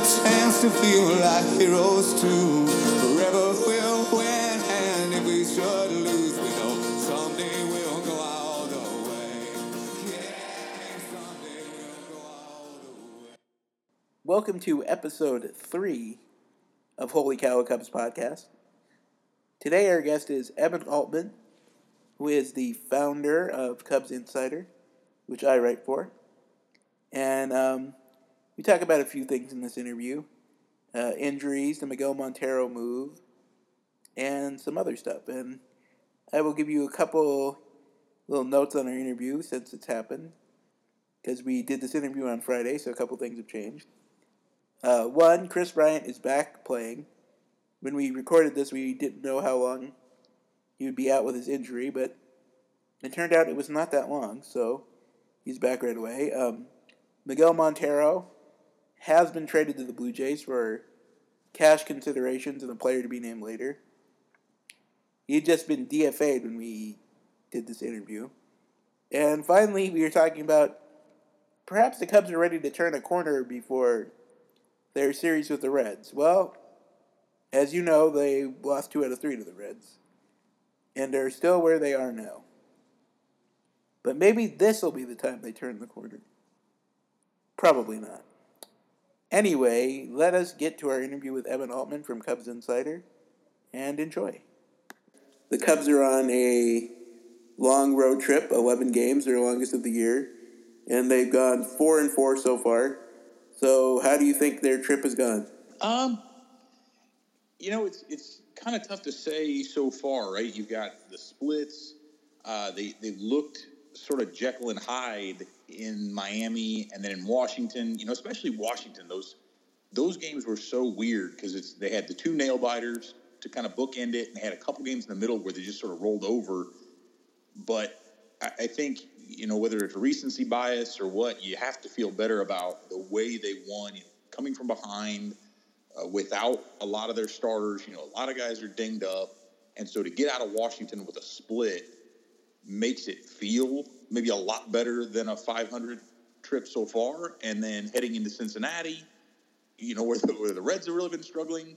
chance to feel like heroes too. Forever we'll win, and if we should lose, we know someday we'll go all the way. Yeah, someday we'll go all the way. Welcome to episode three of Holy Cow Cubs podcast. Today, our guest is Evan Altman, who is the founder of Cubs Insider, which I write for. And um, we talk about a few things in this interview uh, injuries, the Miguel Montero move, and some other stuff. And I will give you a couple little notes on our interview since it's happened, because we did this interview on Friday, so a couple things have changed. Uh, one, Kris Bryant is back playing. When we recorded this, we didn't know how long he would be out with his injury, but it turned out it was not that long, so he's back right away. Um, Miguel Montero has been traded to the Blue Jays for cash considerations and a player to be named later. He had just been DFA'd when we did this interview. And finally, we were talking about perhaps the Cubs are ready to turn a corner before their series with the Reds. Well, as you know, they lost two out of three to the Reds, and they're still where they are now. But maybe this will be the time they turn the corner. Probably not. Anyway, let us get to our interview with Evan Altman from Cubs Insider and enjoy. The Cubs are on a long road trip, 11 games, their longest of the year, and they've gone 4 and 4 so far. So, how do you think their trip has gone? Um, you know, it's it's kind of tough to say so far, right? You've got the splits. Uh, they they looked sort of Jekyll and Hyde in Miami, and then in Washington. You know, especially Washington. Those those games were so weird because it's they had the two nail biters to kind of bookend it, and they had a couple games in the middle where they just sort of rolled over. But I, I think you know whether it's recency bias or what, you have to feel better about the way they won, you know, coming from behind uh, without a lot of their starters. You know, a lot of guys are dinged up, and so to get out of Washington with a split makes it feel maybe a lot better than a 500 trip so far. And then heading into Cincinnati, you know, where the, where the Reds have really been struggling.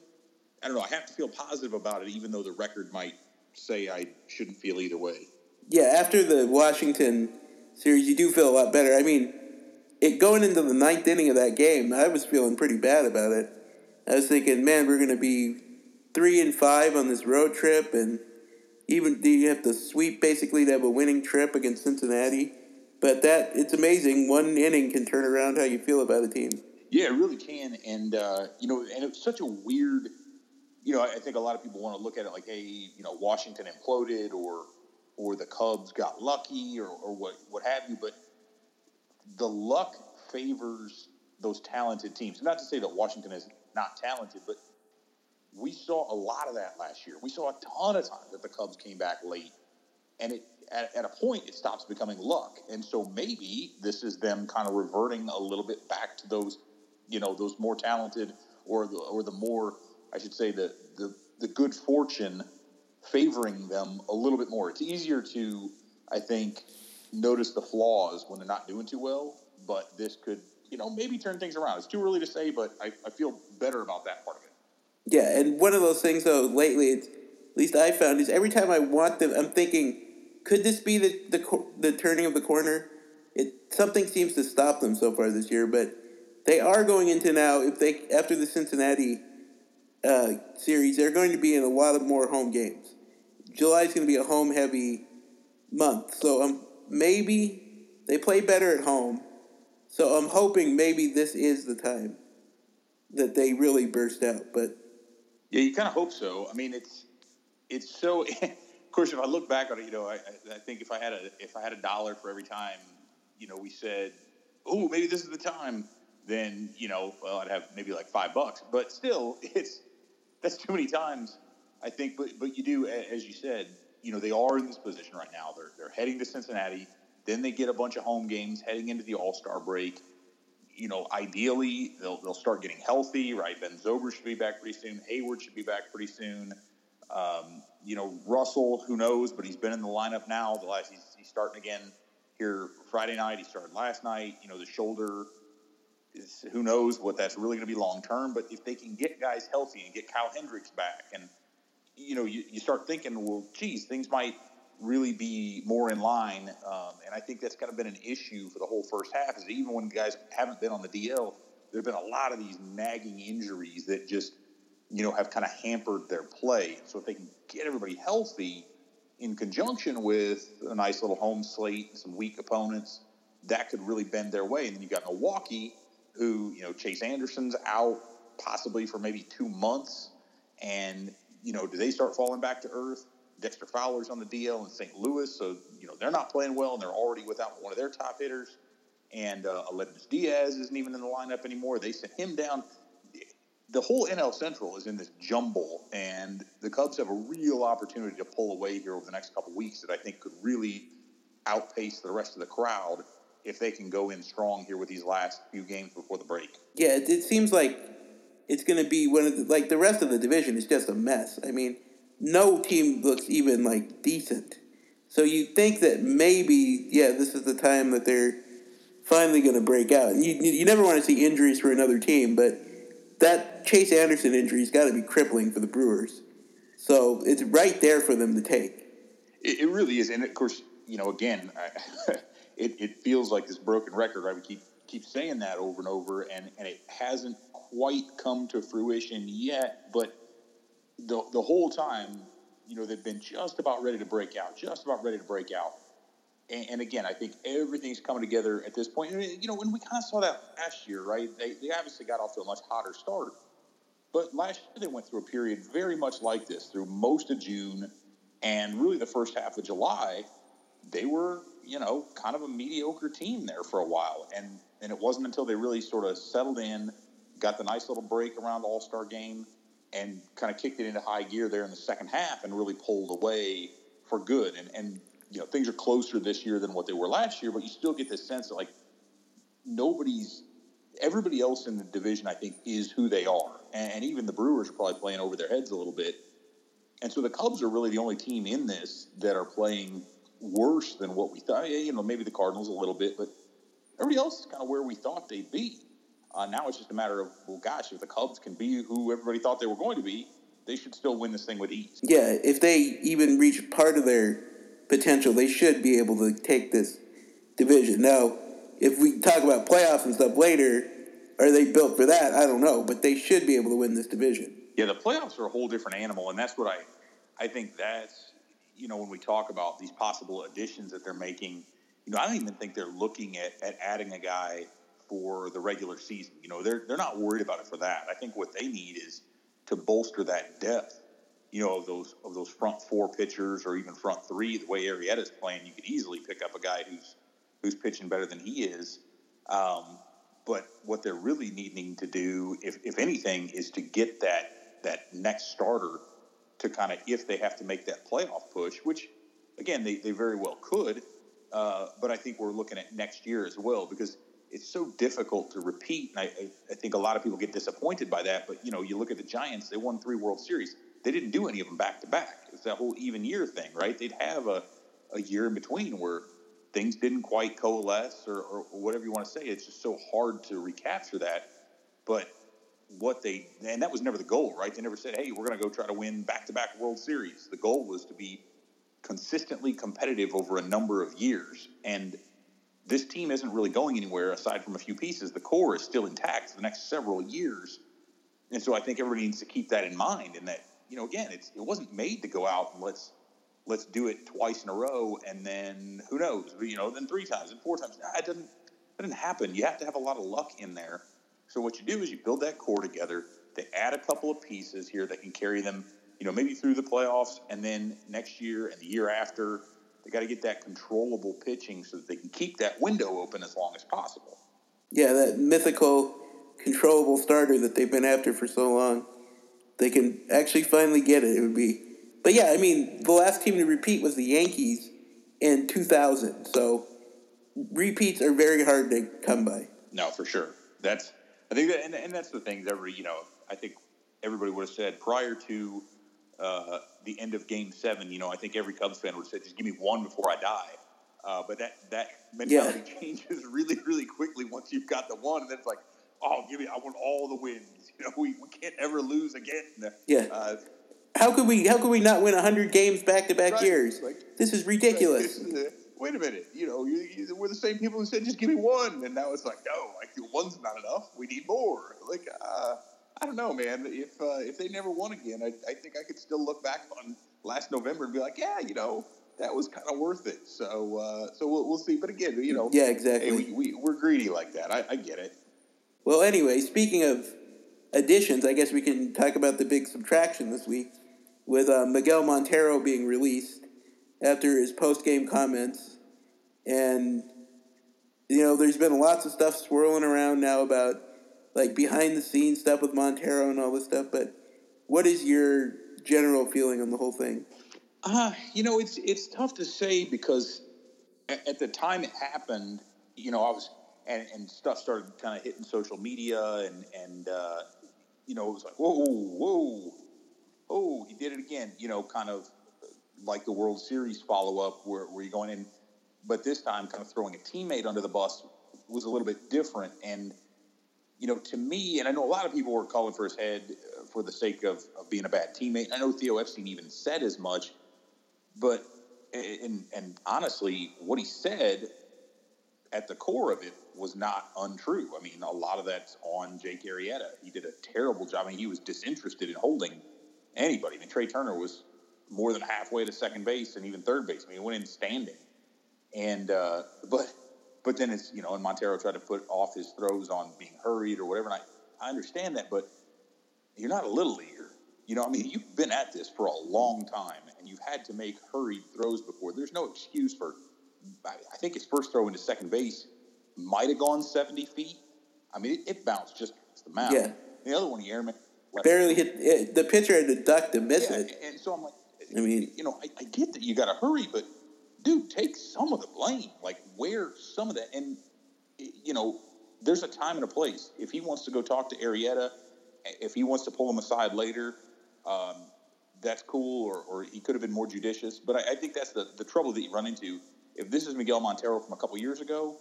I don't know. I have to feel positive about it, even though the record might say I shouldn't feel either way. Yeah, after the Washington series, you do feel a lot better. I mean, it going into the ninth inning of that game, I was feeling pretty bad about it. I was thinking, man, we're going to be three and five on this road trip, and even you have to sweep basically to have a winning trip against Cincinnati. But that it's amazing. One inning can turn around how you feel about a team. Yeah, it really can. And, uh, you know, and it's such a weird, you know, I think a lot of people want to look at it like, hey, you know, Washington imploded or, or the Cubs got lucky or, or what, what have you. But the luck favors those talented teams. Not to say that Washington is not talented, but we saw a lot of that last year. We saw a ton of times that the Cubs came back late, and it at, at a point it stops becoming luck. And so maybe this is them kind of reverting a little bit back to those, you know, those more talented or the or the more I should say the the the good fortune favoring them a little bit more. It's easier to I think notice the flaws when they're not doing too well, but this could you know maybe turn things around. It's too early to say, but I, I feel better about that part of it. Yeah, and one of those things though lately, at least I found is every time I want them, I'm thinking, could this be the the the turning of the corner? It something seems to stop them so far this year, but they are going into now. If they after the Cincinnati uh, series, they're going to be in a lot of more home games. July is going to be a home heavy month, so um maybe they play better at home. So I'm hoping maybe this is the time that they really burst out, but. Yeah, you kind of hope so. I mean, it's it's so. of course, if I look back on it, you know, I, I think if I had a if I had a dollar for every time, you know, we said, "Oh, maybe this is the time," then you know, well, I'd have maybe like five bucks. But still, it's that's too many times. I think, but but you do, as you said, you know, they are in this position right now. They're they're heading to Cincinnati. Then they get a bunch of home games heading into the All Star break you know, ideally they'll, they'll start getting healthy, right? Ben Zober should be back pretty soon. Heyward should be back pretty soon. Um, you know, Russell, who knows, but he's been in the lineup now. The last he's, he's starting again here Friday night. He started last night. You know, the shoulder it's, who knows what that's really going to be long term. But if they can get guys healthy and get Kyle Hendricks back, and you know, you, you start thinking, well, geez, things might really be more in line. Um, and I think that's kind of been an issue for the whole first half. Is even when guys haven't been on the DL, there've been a lot of these nagging injuries that just you know have kind of hampered their play. So if they can get everybody healthy in conjunction with a nice little home slate and some weak opponents, that could really bend their way. And then you've got Milwaukee, who you know Chase Anderson's out possibly for maybe two months, and you know do they start falling back to earth? Dexter Fowler's on the DL in St. Louis, so you know they're not playing well, and they're already without one of their top hitters. And uh, Diaz isn't even in the lineup anymore. They sent him down. The whole NL Central is in this jumble, and the Cubs have a real opportunity to pull away here over the next couple weeks that I think could really outpace the rest of the crowd if they can go in strong here with these last few games before the break. Yeah, it, it seems like it's going to be one of the, like the rest of the division is just a mess. I mean, no team looks even like decent. So you think that maybe, yeah, this is the time that they're finally going to break out. And you, you never want to see injuries for another team, but that Chase Anderson injury's got to be crippling for the Brewers. So it's right there for them to take. It, it really is, and of course, you know, again, I, it, it feels like this broken record. Right, we keep keep saying that over and over, and and it hasn't quite come to fruition yet. But the the whole time, you know, they've been just about ready to break out, just about ready to break out. And, and again, I think everything's coming together at this point. And, you know, when we kind of saw that last year, right? They they obviously got off to a much hotter start. But last year they went through a period very much like this through most of June and really the first half of July. They were, you know, kind of a mediocre team there for a while. And and it wasn't until they really sort of settled in, got the nice little break around the All Star game, and kind of kicked it into high gear there in the second half and really pulled away for good. And and you know things are closer this year than what they were last year, but you still get this sense that like nobody's everybody else in the division, I think, is who they are. And even the Brewers are probably playing over their heads a little bit. And so the Cubs are really the only team in this that are playing worse than what we thought. You know, maybe the Cardinals a little bit, but everybody else is kind of where we thought they'd be. Uh, now it's just a matter of, well, gosh, if the Cubs can be who everybody thought they were going to be, they should still win this thing with ease. Yeah, if they even reach part of their potential, they should be able to take this division. Now, if we talk about playoffs and stuff later, are they built for that? I don't know, but they should be able to win this division. Yeah, the playoffs are a whole different animal, and that's what I, I think that's you know when we talk about these possible additions that they're making, you know, I don't even think they're looking at, at adding a guy for the regular season. You know, they're they're not worried about it for that. I think what they need is to bolster that depth. You know, of those of those front four pitchers or even front three. The way Arrieta's playing, you could easily pick up a guy who's who's pitching better than he is. Um, but what they're really needing to do, if, if anything, is to get that that next starter to kind of if they have to make that playoff push, which again they, they very well could. Uh, but I think we're looking at next year as well because it's so difficult to repeat. And I, I think a lot of people get disappointed by that. But you know, you look at the Giants; they won three World Series. They didn't do any of them back to back. It's that whole even year thing, right? They'd have a, a year in between where things didn't quite coalesce or, or, whatever you want to say. It's just so hard to recapture that. But what they, and that was never the goal, right? They never said, hey, we're going to go try to win back to back World Series. The goal was to be consistently competitive over a number of years. And this team isn't really going anywhere aside from a few pieces. The core is still intact for the next several years. And so I think everybody needs to keep that in mind. And that, you know, again, it's, it wasn't made to go out and let's, let's do it twice in a row and then who knows you know then three times and four times it doesn't it doesn't happen you have to have a lot of luck in there so what you do is you build that core together they add a couple of pieces here that can carry them you know maybe through the playoffs and then next year and the year after they got to get that controllable pitching so that they can keep that window open as long as possible yeah that mythical controllable starter that they've been after for so long they can actually finally get it it would be but yeah, I mean, the last team to repeat was the Yankees in 2000. So repeats are very hard to come by. No, for sure. That's I think that, and, and that's the thing. That every you know, I think everybody would have said prior to uh, the end of Game Seven. You know, I think every Cubs fan would said, "Just give me one before I die." Uh, but that that mentality yeah. changes really, really quickly once you've got the one, and then it's like, oh, give me, I want all the wins. You know, we, we can't ever lose again. Yeah. Uh, How could we? How could we not win hundred games back to back years? like- this is ridiculous. This is wait a minute. You know, you, you, we're the same people who said just give me one, and now it's like, no, like one's not enough. We need more. Like, uh, I don't know, man. If uh, if they never won again, I, I think I could still look back on last November and be like, yeah, you know, that was kind of worth it. So uh, so we'll, we'll see. But again, you know, Yeah, exactly. Hey, we, we, we're greedy like that. I, I get it. Well, anyway, speaking of additions, I guess we can talk about the big subtraction this week with uh, Miguel Montero being released after his post game comments. And, you know, there's been lots of stuff swirling around now about like behind the scenes stuff with Montero and all this stuff. But what is your general feeling on the whole thing? Uh, you know, it's it's tough to say because at, at the time it happened, you know, I was and, and stuff started kind of hitting social media and and uh, you know it was like whoa whoa oh he did it again, you know, kind of like the World Series follow up where where you're going in, but this time kind of throwing a teammate under the bus was a little bit different and. You know, to me, and I know a lot of people were calling for his head uh, for the sake of, of being a bad teammate. I know Theo Epstein even said as much, but and and honestly, what he said at the core of it was not untrue. I mean, a lot of that's on Jake Arrieta. He did a terrible job. I mean, he was disinterested in holding anybody. I mean, Trey Turner was more than halfway to second base and even third base. I mean, he went in standing. And uh, but but then it's you know, and Montero tried to put off his throws on being hurried or whatever. And I I understand that, but you're not a little leaguer. You know, I mean, you've been at this for a long time, and you've had to make hurried throws before. There's no excuse for. I I think his first throw into second base might have gone 70 feet. I mean, it, it bounced just the mound. Yeah. The other one, he airman Barely hit it, the pitcher had to duck to miss yeah, it. and so I'm like, I mean- you know, I, I get that you got to hurry, but dude, take some of the blame. Like, wear some of that. And you know, there's a time and a place. If he wants to go talk to Arrieta, if he wants to pull him aside later, um, that's cool. Or, or he could have been more judicious. But I, I think that's the the trouble that you run into. If this is Miguel Montero from a couple years ago,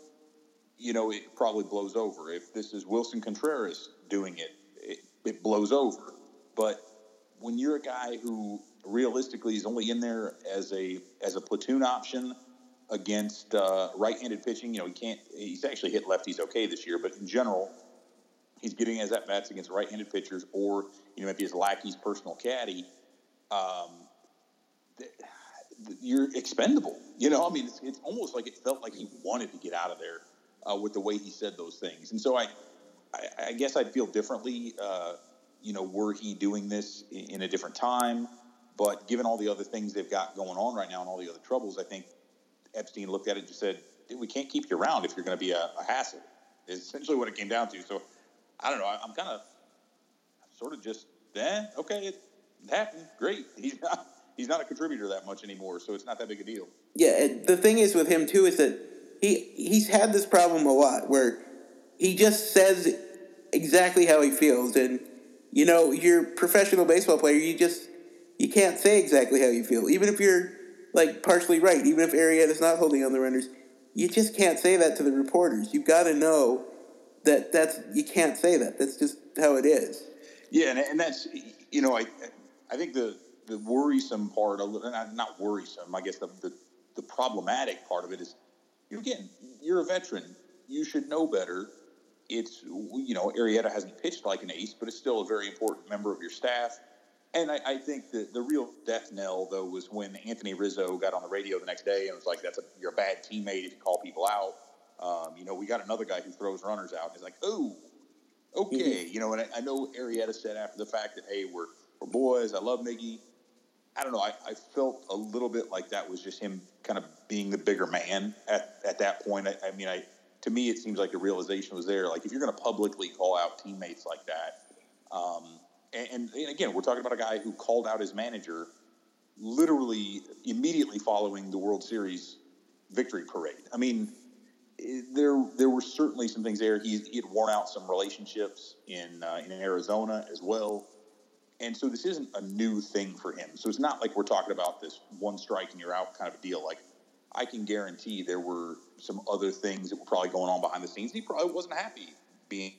you know, it probably blows over. If this is Willson Contreras doing it, it, it blows over. But when you're a guy who realistically is only in there as a as a platoon option against uh, right-handed pitching, you know, he can't. He's actually hit lefties okay this year, but in general, he's getting his at bats against right-handed pitchers, or you know, maybe his Lackey's personal caddy. Um, th- th- you're expendable. You know, I mean, it's, it's almost like it felt like he wanted to get out of there uh, with the way he said those things. And so I, I, guess I'd feel differently, uh, you know, were he doing this in a different time. But given all the other things they've got going on right now and all the other troubles, I think Epstein looked at it and just said, "Dude, we can't keep you around if you're going to be a, a hassle. Is essentially what it came down to. So I don't know. I, I'm kind of sort of just, eh, okay, it happened. Great. He's not he's not a contributor that much anymore, so it's not that big a deal. Yeah, the thing is with him too is that he he's had this problem a lot where he just says exactly how he feels, and you know, you're a professional baseball player. You just you can't say exactly how you feel, even if you're like partially right. Even if Arrieta's not holding on the runners, you just can't say that to the reporters. You've got to know that that's you can't say that. That's just how it is. Yeah, and, and that's you know I I think the the worrisome part, not, worrisome, I guess the, the the problematic part of it is, you again, you're a veteran, you should know better. It's you know Arrieta hasn't pitched like an ace, but it's still a very important member of your staff. And I, I think that the real death knell though was when Anthony Rizzo got on the radio the next day and was like, "That's a you're a bad teammate if you call people out." Um, you know, we got another guy who throws runners out. And he's like, "Oh, okay, you know, and I, I know Arrieta said after the fact that, hey, we're, we're boys. I love Miggy. I don't know. I, I felt a little bit like that was just him kind of being the bigger man at, at that point. I, I mean, I to me, it seems like the realization was there. Like, if you're going to publicly call out teammates like that, um, and, and, again, we're talking about a guy who called out his manager literally immediately following the World Series victory parade. I mean, there there were certainly some things there. He, he had worn out some relationships in uh, in Arizona as well, and so this isn't a new thing for him. So it's not like we're talking about this one strike and you're out kind of a deal. Like I can guarantee there were some other things that were probably going on behind the scenes. He probably wasn't happy being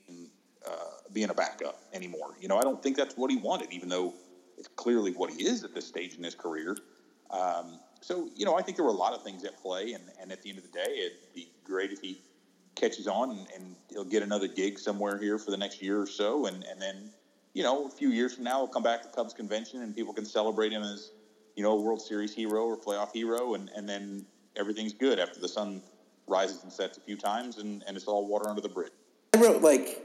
uh, being a backup anymore. You know, I don't think that's what he wanted, even though it's clearly what he is at this stage in his career. Um, so, you know, I think there were a lot of things at play, and, and at the end of the day, it'd be great if he catches on and, and he'll get another gig somewhere here for the next year or so, and, and then, you know, a few years from now, he'll come back to Cubs convention and people can celebrate him as, you know, a World Series hero or playoff hero, and, and then everything's good after the sun rises and sets a few times, and, and it's all water under the bridge. I wrote like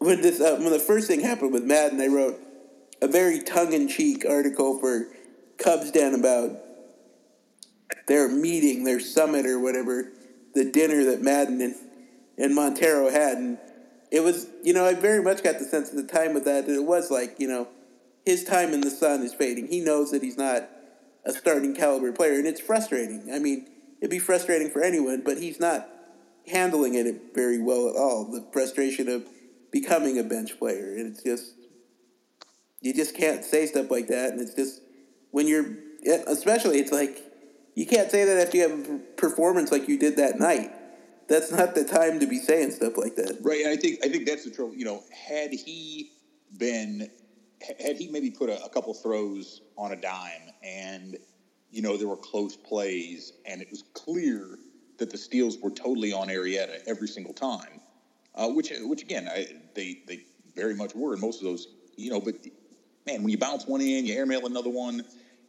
when this uh, when the first thing happened with Maddon, I wrote a very tongue in cheek article for Cubs Den about their meeting, their summit or whatever, the dinner that Maddon and, and Montero had, and it was you know I very much got the sense at the time of that that it was like you know his time in the sun is fading. He knows that he's not a starting caliber player, and it's frustrating. I mean, it'd be frustrating for anyone, but he's not handling it very well at all. The frustration of becoming a bench player, and it's just you just can't say stuff like that, and it's just when you're especially it's like you can't say that after you have a performance like you did that night. That's not the time to be saying stuff like that. Right, I think I think that's the trouble. You know, had he been, had he maybe put a, a couple throws on a dime, and you know there were close plays, and it was clear that the steals were totally on Arrieta every single time, uh, which which again I, they they very much were in most of those. You know, but man, when you bounce one in, you airmail another one,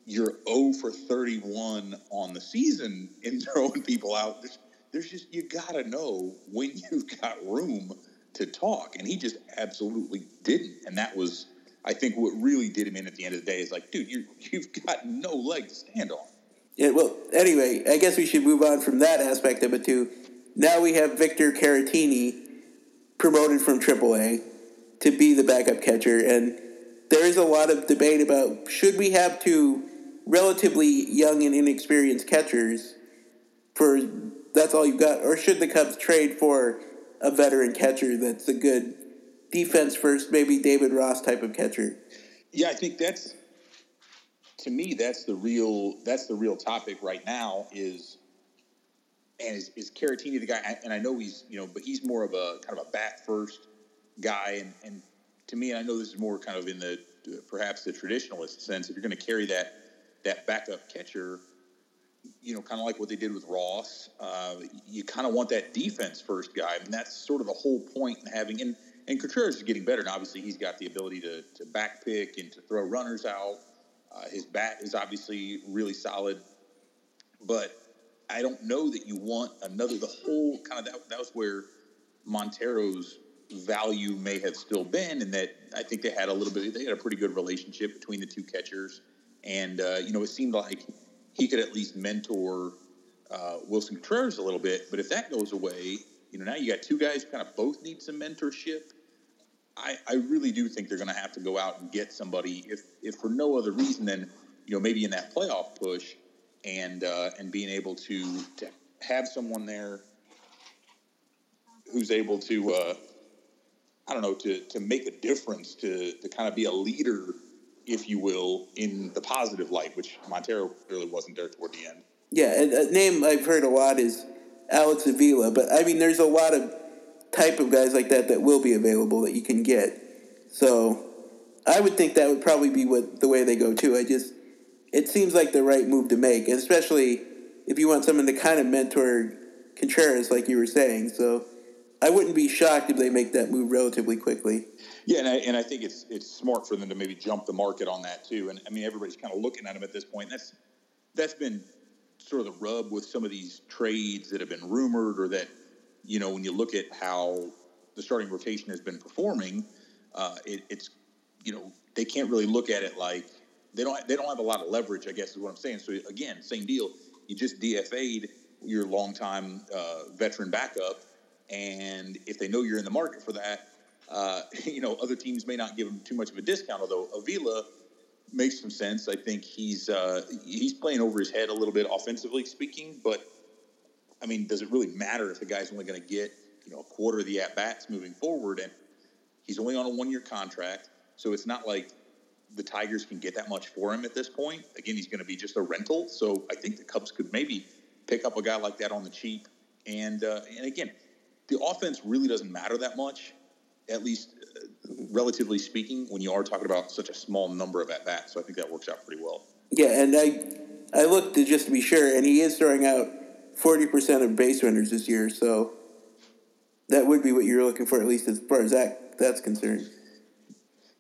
you're 0 for 31 on the season in throwing people out. There's, there's just you got to know when you've got room to talk, and he just absolutely didn't. And that was, I think, what really did him in at the end of the day is like, dude, you you've got no leg to stand on. Yeah, well, anyway, I guess we should move on from that aspect of it to now we have Victor Caratini promoted from AAA to be the backup catcher, and there is a lot of debate about should we have two relatively young and inexperienced catchers for that's all you've got, or should the Cubs trade for a veteran catcher that's a good defense first, maybe David Ross type of catcher? Yeah, I think that's to me that's the real that's the real topic right now is and is, is Caratini the guy? And I know he's you know but he's more of a kind of a bat first guy. And and to me and I know this is more kind of in the perhaps the traditionalist sense if you're going to carry that that backup catcher you know kind of like what they did with Ross uh, you kind of want that defense first guy. I mean that's sort of the whole point in having and and Contreras is getting better. And obviously he's got the ability to to back pick and to throw runners out. Uh, his bat is obviously really solid, but I don't know that you want another. The whole kind of that, that was where Montero's value may have still been, and that I think they had a little bit. They had a pretty good relationship between the two catchers, and uh, you know it seemed like he could at least mentor uh, Willson Contreras a little bit. But if that goes away, you know now you got two guys who kind of both need some mentorship. I, I really do think they're going to have to go out and get somebody, if if for no other reason than you know maybe in that playoff push, and uh, and being able to to have someone there who's able to uh, I don't know to to make a difference, to to kind of be a leader, if you will, in the positive light, which Montero clearly wasn't there toward the end. Yeah, a name I've heard a lot is Alex Avila, but I mean, there's a lot of type of guys like that that will be available that you can get. So I would think that would probably be what the way they go too. I just it seems like the right move to make, especially if you want someone to kind of mentor Contreras, like you were saying. So I wouldn't be shocked if they make that move relatively quickly. Yeah, and I, and I think it's it's smart for them to maybe jump the market on that too. And I mean, everybody's kind of looking at him at this point. That's that's been sort of the rub with some of these trades that have been rumored or that you know, when you look at how the starting rotation has been performing, uh, it, it's you know they can't really look at it like they don't they don't have a lot of leverage. I guess is what I'm saying. So again, same deal. You just DFA'd your longtime uh, veteran backup, and if they know you're in the market for that, uh, you know other teams may not give him too much of a discount. Although Avila makes some sense. I think he's uh, he's playing over his head a little bit offensively speaking, but I mean, does it really matter if the guy's only going to get you know a quarter of the at bats moving forward, and he's only on a one year contract, so it's not like the Tigers can get that much for him at this point. Again, he's going to be just a rental, so I think the Cubs could maybe pick up a guy like that on the cheap. And uh, and again, the offense really doesn't matter that much, at least relatively speaking, when you are talking about such a small number of at bats. So I think that works out pretty well. Yeah, and I I looked to just to be sure, and he is throwing out forty percent of base runners this year, so that would be what you're looking for, at least as far as that that's concerned.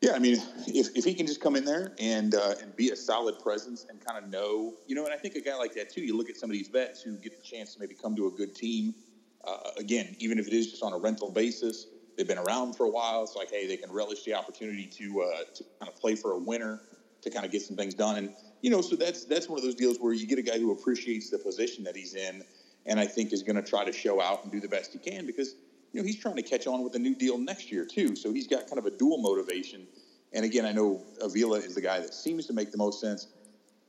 Yeah, I mean, if, if he can just come in there and uh, and be a solid presence and kind of know, you know, and I think a guy like that too. You look at some of these vets who get the chance to maybe come to a good team. Uh, again, even if it is just on a rental basis, they've been around for a while. It's like, hey, they can relish the opportunity to uh, to kind of play for a winner, to kind of get some things done, and you know, so that's that's one of those deals where you get a guy who appreciates the position that he's in, and I think is going to try to show out and do the best he can because you know, he's trying to catch on with a new deal next year too. So he's got kind of a dual motivation. And again, I know Avila is the guy that seems to make the most sense.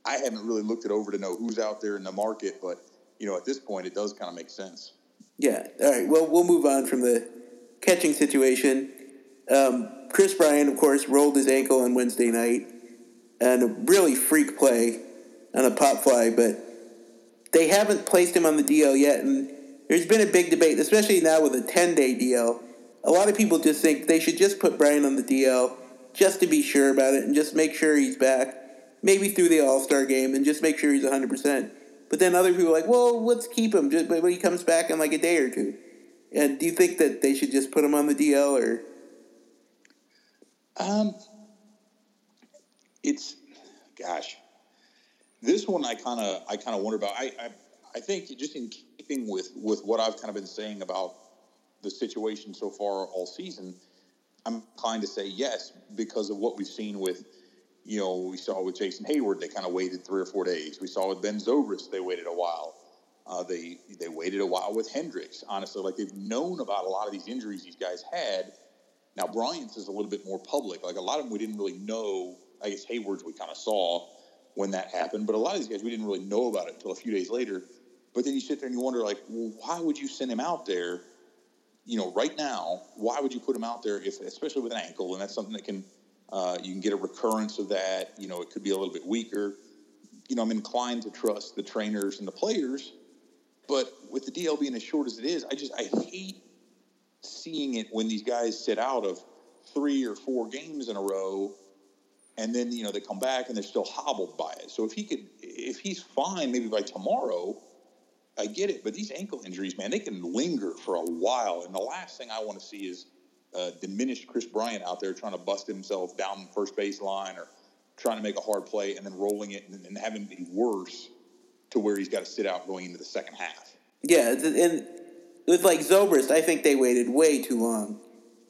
I haven't really looked it over to know who's out there in the market, but you know, at this point, it does kind of make sense. Yeah. All right. Well, we'll move on from the catching situation. Um, Kris Bryant, of course, rolled his ankle on Wednesday night, and a really freak play on a pop fly, but they haven't placed him on the DL yet, and there's been a big debate, especially now with a 10 day DL. A lot of people just think they should just put Bryant on the DL just to be sure about it and just make sure he's back, maybe through the All Star game, and just make sure he's 100%. But then other people are like, well, let's keep him just when he comes back in like a day or two. And do you think that they should just put him on the DL or? Um, it's, gosh, this one I kind of I kind of wonder about. I, I I think just in keeping with with what I've kind of been saying about the situation so far all season, I'm inclined to say yes because of what we've seen with, you know, we saw with Jason Heyward, they kind of waited three or four days. We saw with Ben Zobrist, they waited a while. Uh, they they waited a while with Hendricks. Honestly, like they've known about a lot of these injuries these guys had. Now Bryant's is a little bit more public. Like a lot of them, we didn't really know. I guess Heyward's we kind of saw when that happened, but a lot of these guys we didn't really know about it until a few days later. But then you sit there and you wonder, like, well, why would you send him out there? You know, right now, why would you put him out there if, especially with an ankle, and that's something that can, uh, you can get a recurrence of that. You know, it could be a little bit weaker. You know, I'm inclined to trust the trainers and the players, but with the DL being as short as it is, I just I hate seeing it when these guys sit out of three or four games in a row and then you know they come back and they're still hobbled by it. So if he could, if he's fine, maybe by tomorrow, I get it, but these ankle injuries, man, they can linger for a while. And the last thing I want to see is uh, diminished Kris Bryant out there trying to bust himself down the first baseline or trying to make a hard play and then rolling it and, and having it be worse to where he's got to sit out going into the second half. Yeah, and with like Zobrist, I think they waited way too long.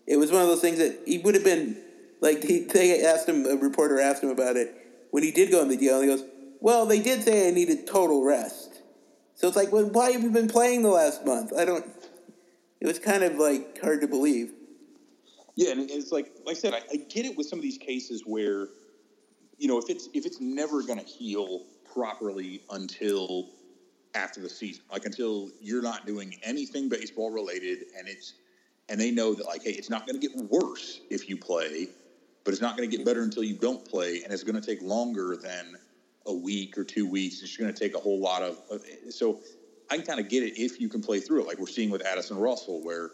It was one of those things that he would have been like he, they asked him. A reporter asked him about it when he did go on the deal, and he goes, "Well, they did say I needed total rest." So it's like, well, why have you been playing the last month? I don't. It was kind of like hard to believe. Yeah, and it's like, like I said, I, I get it with some of these cases where, you know, if it's if it's never going to heal properly until after the season, like until you're not doing anything baseball related, and it's and they know that like, hey, it's not going to get worse if you play, but it's not going to get better until you don't play, and it's going to take longer than a week or two weeks. It's going to take a whole lot of. So I can kind of get it if you can play through it, like we're seeing with Addison Russell, where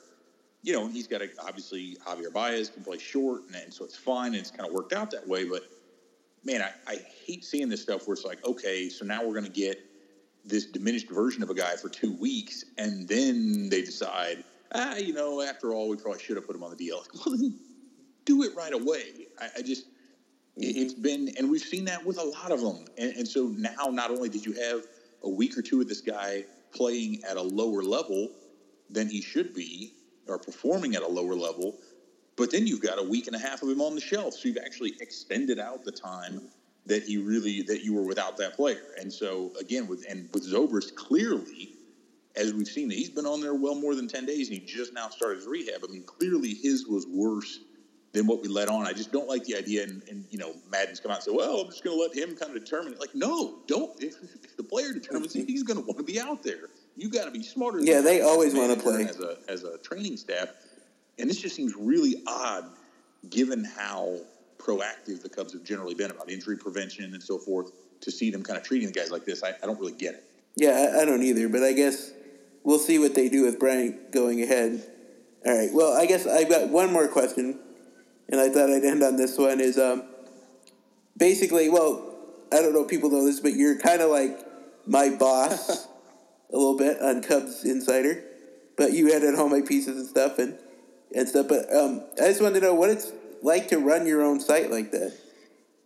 you know he's got a, obviously Javier Baez can play short, and, and so it's fine, and it's kind of worked out that way. But man, I, I hate seeing this stuff where it's like, okay, so now we're going to get this diminished version of a guy for two weeks, and then they decide, ah, you know, after all, we probably should have put him on the DL. Well, then do it right away. I, I just it's been, and we've seen that with a lot of them. And, and, so now, not only did you have a week or two of this guy playing at a lower level than he should be, or performing at a lower level, but then you've got a week and a half of him on the shelf. So you've actually extended out the time that he really that you were without that player. And so again, with and with Zobrist, clearly, as we've seen, he's been on there well more than ten days, and he just now started his rehab. I mean, clearly his was worse than what we let on. I just don't like the idea. And, and you know, Maddon's come out and say, "Well, I'm just going to let him kind of determine it." Like, no, don't. If, if the player determines it, he's going to want to be out there. You got to be smarter. Yeah, they always want to play as a as a training staff. And this just seems really odd, given how proactive the Cubs have generally been about injury prevention and so forth. To see them kind of treating the guys like this, I, I don't really get it. Yeah, I, I don't either. But I guess we'll see what they do with Bryant going ahead. All right. Well, I guess I've got one more question and I thought I'd end on this one is um, basically, well, I don't know if people know this, but you're kind of like my boss a little bit on Cubs Insider, but you edit all my pieces and stuff and and stuff. But um, I just wanted to know what it's like to run your own site like that.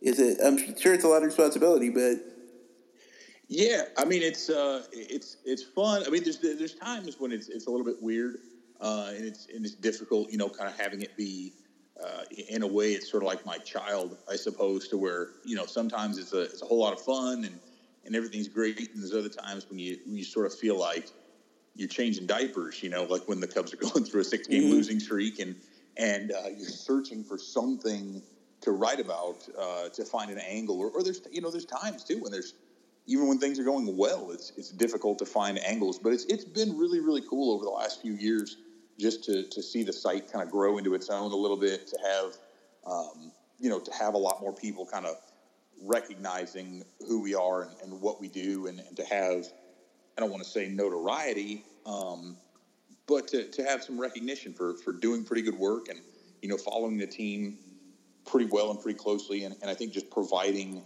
Is it? I'm sure it's a lot of responsibility, but Yeah, I mean it's uh, it's it's fun. I mean, there's there's times when it's it's a little bit weird, uh, and it's and it's difficult. You know, kind of having it be. Uh, in a way, it's sort of like my child, I suppose, to where you know sometimes it's a it's a whole lot of fun and and everything's great, and there's other times when you when you sort of feel like you're changing diapers. You know, like when the Cubs are going through a six game losing streak, and and uh, you're searching for something to write about uh, to find an angle, or, or there's you know there's times too when there's even when things are going well, it's it's difficult to find angles. But it's it's been really really cool over the last few years just to to see the site kind of grow into its own a little bit, to have um, you know to have a lot more people kind of recognizing who we are and, and what we do, and, and to have I don't want to say notoriety, um, but to, to have some recognition for for doing pretty good work and you know following the team pretty well and pretty closely, and, and I think just providing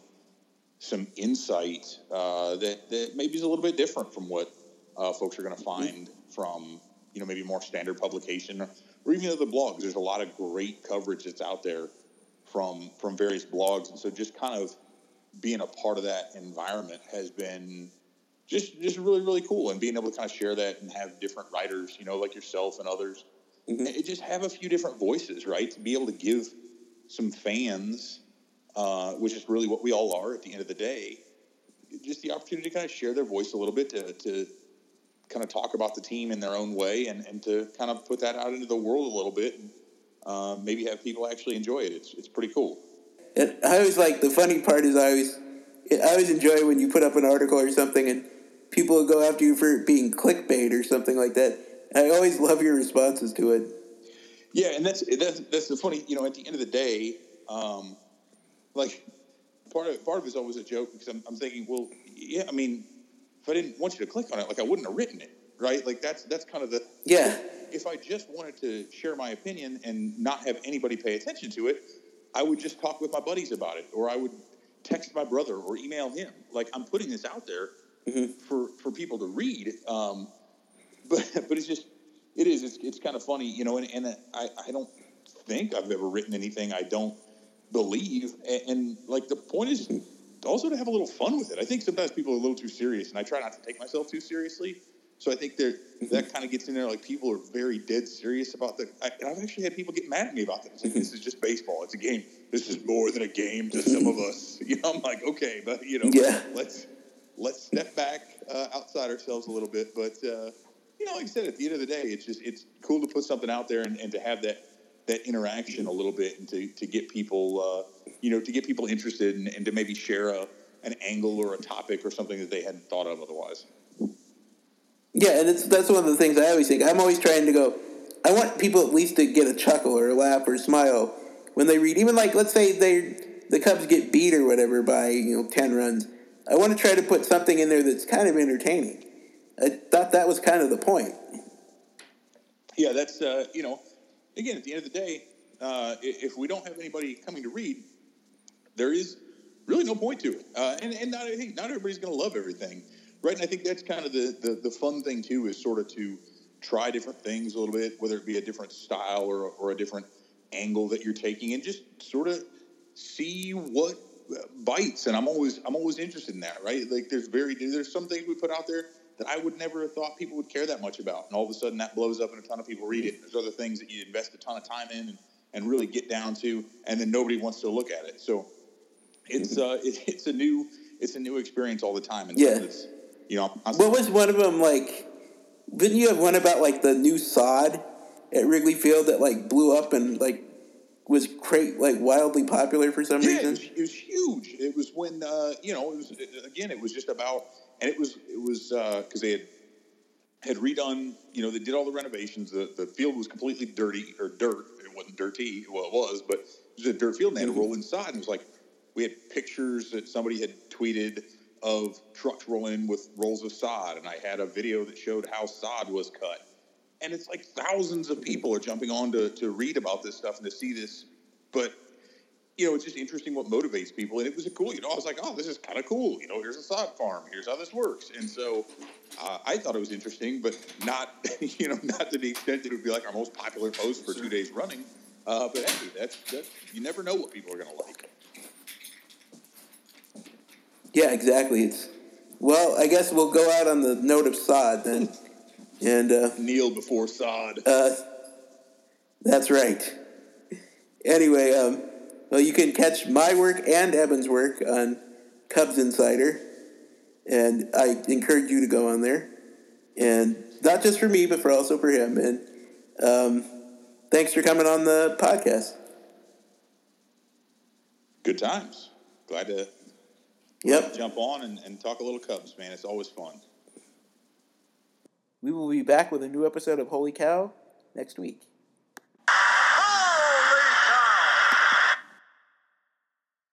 some insight uh, that that maybe is a little bit different from what uh, folks are going to find from you know maybe more standard publication or, even other blogs. There's a lot of great coverage that's out there from from various blogs, and so just kind of being a part of that environment has been just just really really cool, and being able to kind of share that and have different writers, you know, like yourself and others, and just have a few different voices, right? To be able to give some fans uh, which is really what we all are at the end of the day. Just the opportunity to kind of share their voice a little bit, to, to kind of talk about the team in their own way, and, and to kind of put that out into the world a little bit, and uh, maybe have people actually enjoy it. It's it's pretty cool. And I always like the funny part is I always I always enjoy when you put up an article or something and people will go after you for being clickbait or something like that. I always love your responses to it. Yeah, and that's that's that's the funny. You know, at the end of the day, um, like part of part of it's always a joke because I'm, I'm thinking, well, yeah, I mean, if I didn't want you to click on it, like I wouldn't have written it, right? Like that's that's kind of the Yeah. if I just wanted to share my opinion and not have anybody pay attention to it, I would just talk with my buddies about it, or I would text my brother or email him. Like I'm putting this out there for for people to read. Um, but but it's just it is it's, it's kind of funny, you know. And, and I I don't think I've ever written anything I don't believe. And, and like the point is also to have a little fun with it. I think sometimes people are a little too serious, and I try not to take myself too seriously. So I think there that kind of gets in there. Like people are very dead serious about the. I, I've actually had people get mad at me about that. It's like this is just baseball. It's a game. This is more than a game to some of us. You know, I'm like, okay, but you know, Yeah. let's let's step back uh, outside ourselves a little bit. But uh, you know, like I said, at the end of the day, it's just it's cool to put something out there and, and to have that that interaction a little bit and to, to get people uh, you know to get people interested and, and to maybe share a an angle or a topic or something that they hadn't thought of otherwise. Yeah, and it's, that's one of the things I always think. I'm always trying to go. I want people at least to get a chuckle or a laugh or a smile when they read. Even like, let's say they the Cubs get beat or whatever by you know ten runs. I want to try to put something in there that's kind of entertaining. I thought that was kind of the point. Yeah, that's uh, you know, again, at the end of the day, uh, if we don't have anybody coming to read, there is really no point to it. Uh, and and not, not everybody's going to love everything, right? And I think that's kind of the, the the fun thing too is sort of to try different things a little bit, whether it be a different style or or a different angle that you're taking, and just sort of see what bites. And I'm always I'm always interested in that, right? Like there's very there's some things we put out there that I would never have thought people would care that much about, and all of a sudden that blows up and a ton of people read it. There's other things that you invest a ton of time in and, and really get down to, and then nobody wants to look at it. So it's uh it, it's a new it's a new experience all the time, and Yeah. you know, I'm, What was one of them like? Didn't you have one about like the new sod at Wrigley Field that like blew up and like was cra- like wildly popular for some Yeah, it reason? was, it was huge. It was when uh, you know, it was it, again, it was just about, and it was it was because they had had redone, you know, they did all the renovations. The the field was completely dirty or dirt. It wasn't dirty. Well, it was, but it was a dirt field, and they had to roll inside. And it was like we had pictures that somebody had tweeted of trucks rolling in with rolls of sod, and I had a video that showed how sod was cut. And it's like thousands of people are jumping on to, to read about this stuff and to see this but you know, it's just interesting what motivates people, and it was a cool. You know, I was like, oh, this is kind of cool. You know, here's a sod farm. Here's how this works, and so uh, I thought it was interesting, but not you know not to the extent that it would be like our most popular post for two days running. Uh, but hey, that's, that's you never know what people are going to like. Yeah, exactly. It's well, I guess we'll go out on the note of sod then, and uh, Kneel before sod. uh, that's right. Anyway, um, well, you can catch my work and Evan's work on Cubs Insider, and I encourage you to go on there, and not just for me, but for also for him. And um, thanks for coming on the podcast. Good times. Glad to Yep. jump on and, and talk a little Cubs, man. It's always fun. We will be back with a new episode of Holy Cow next week.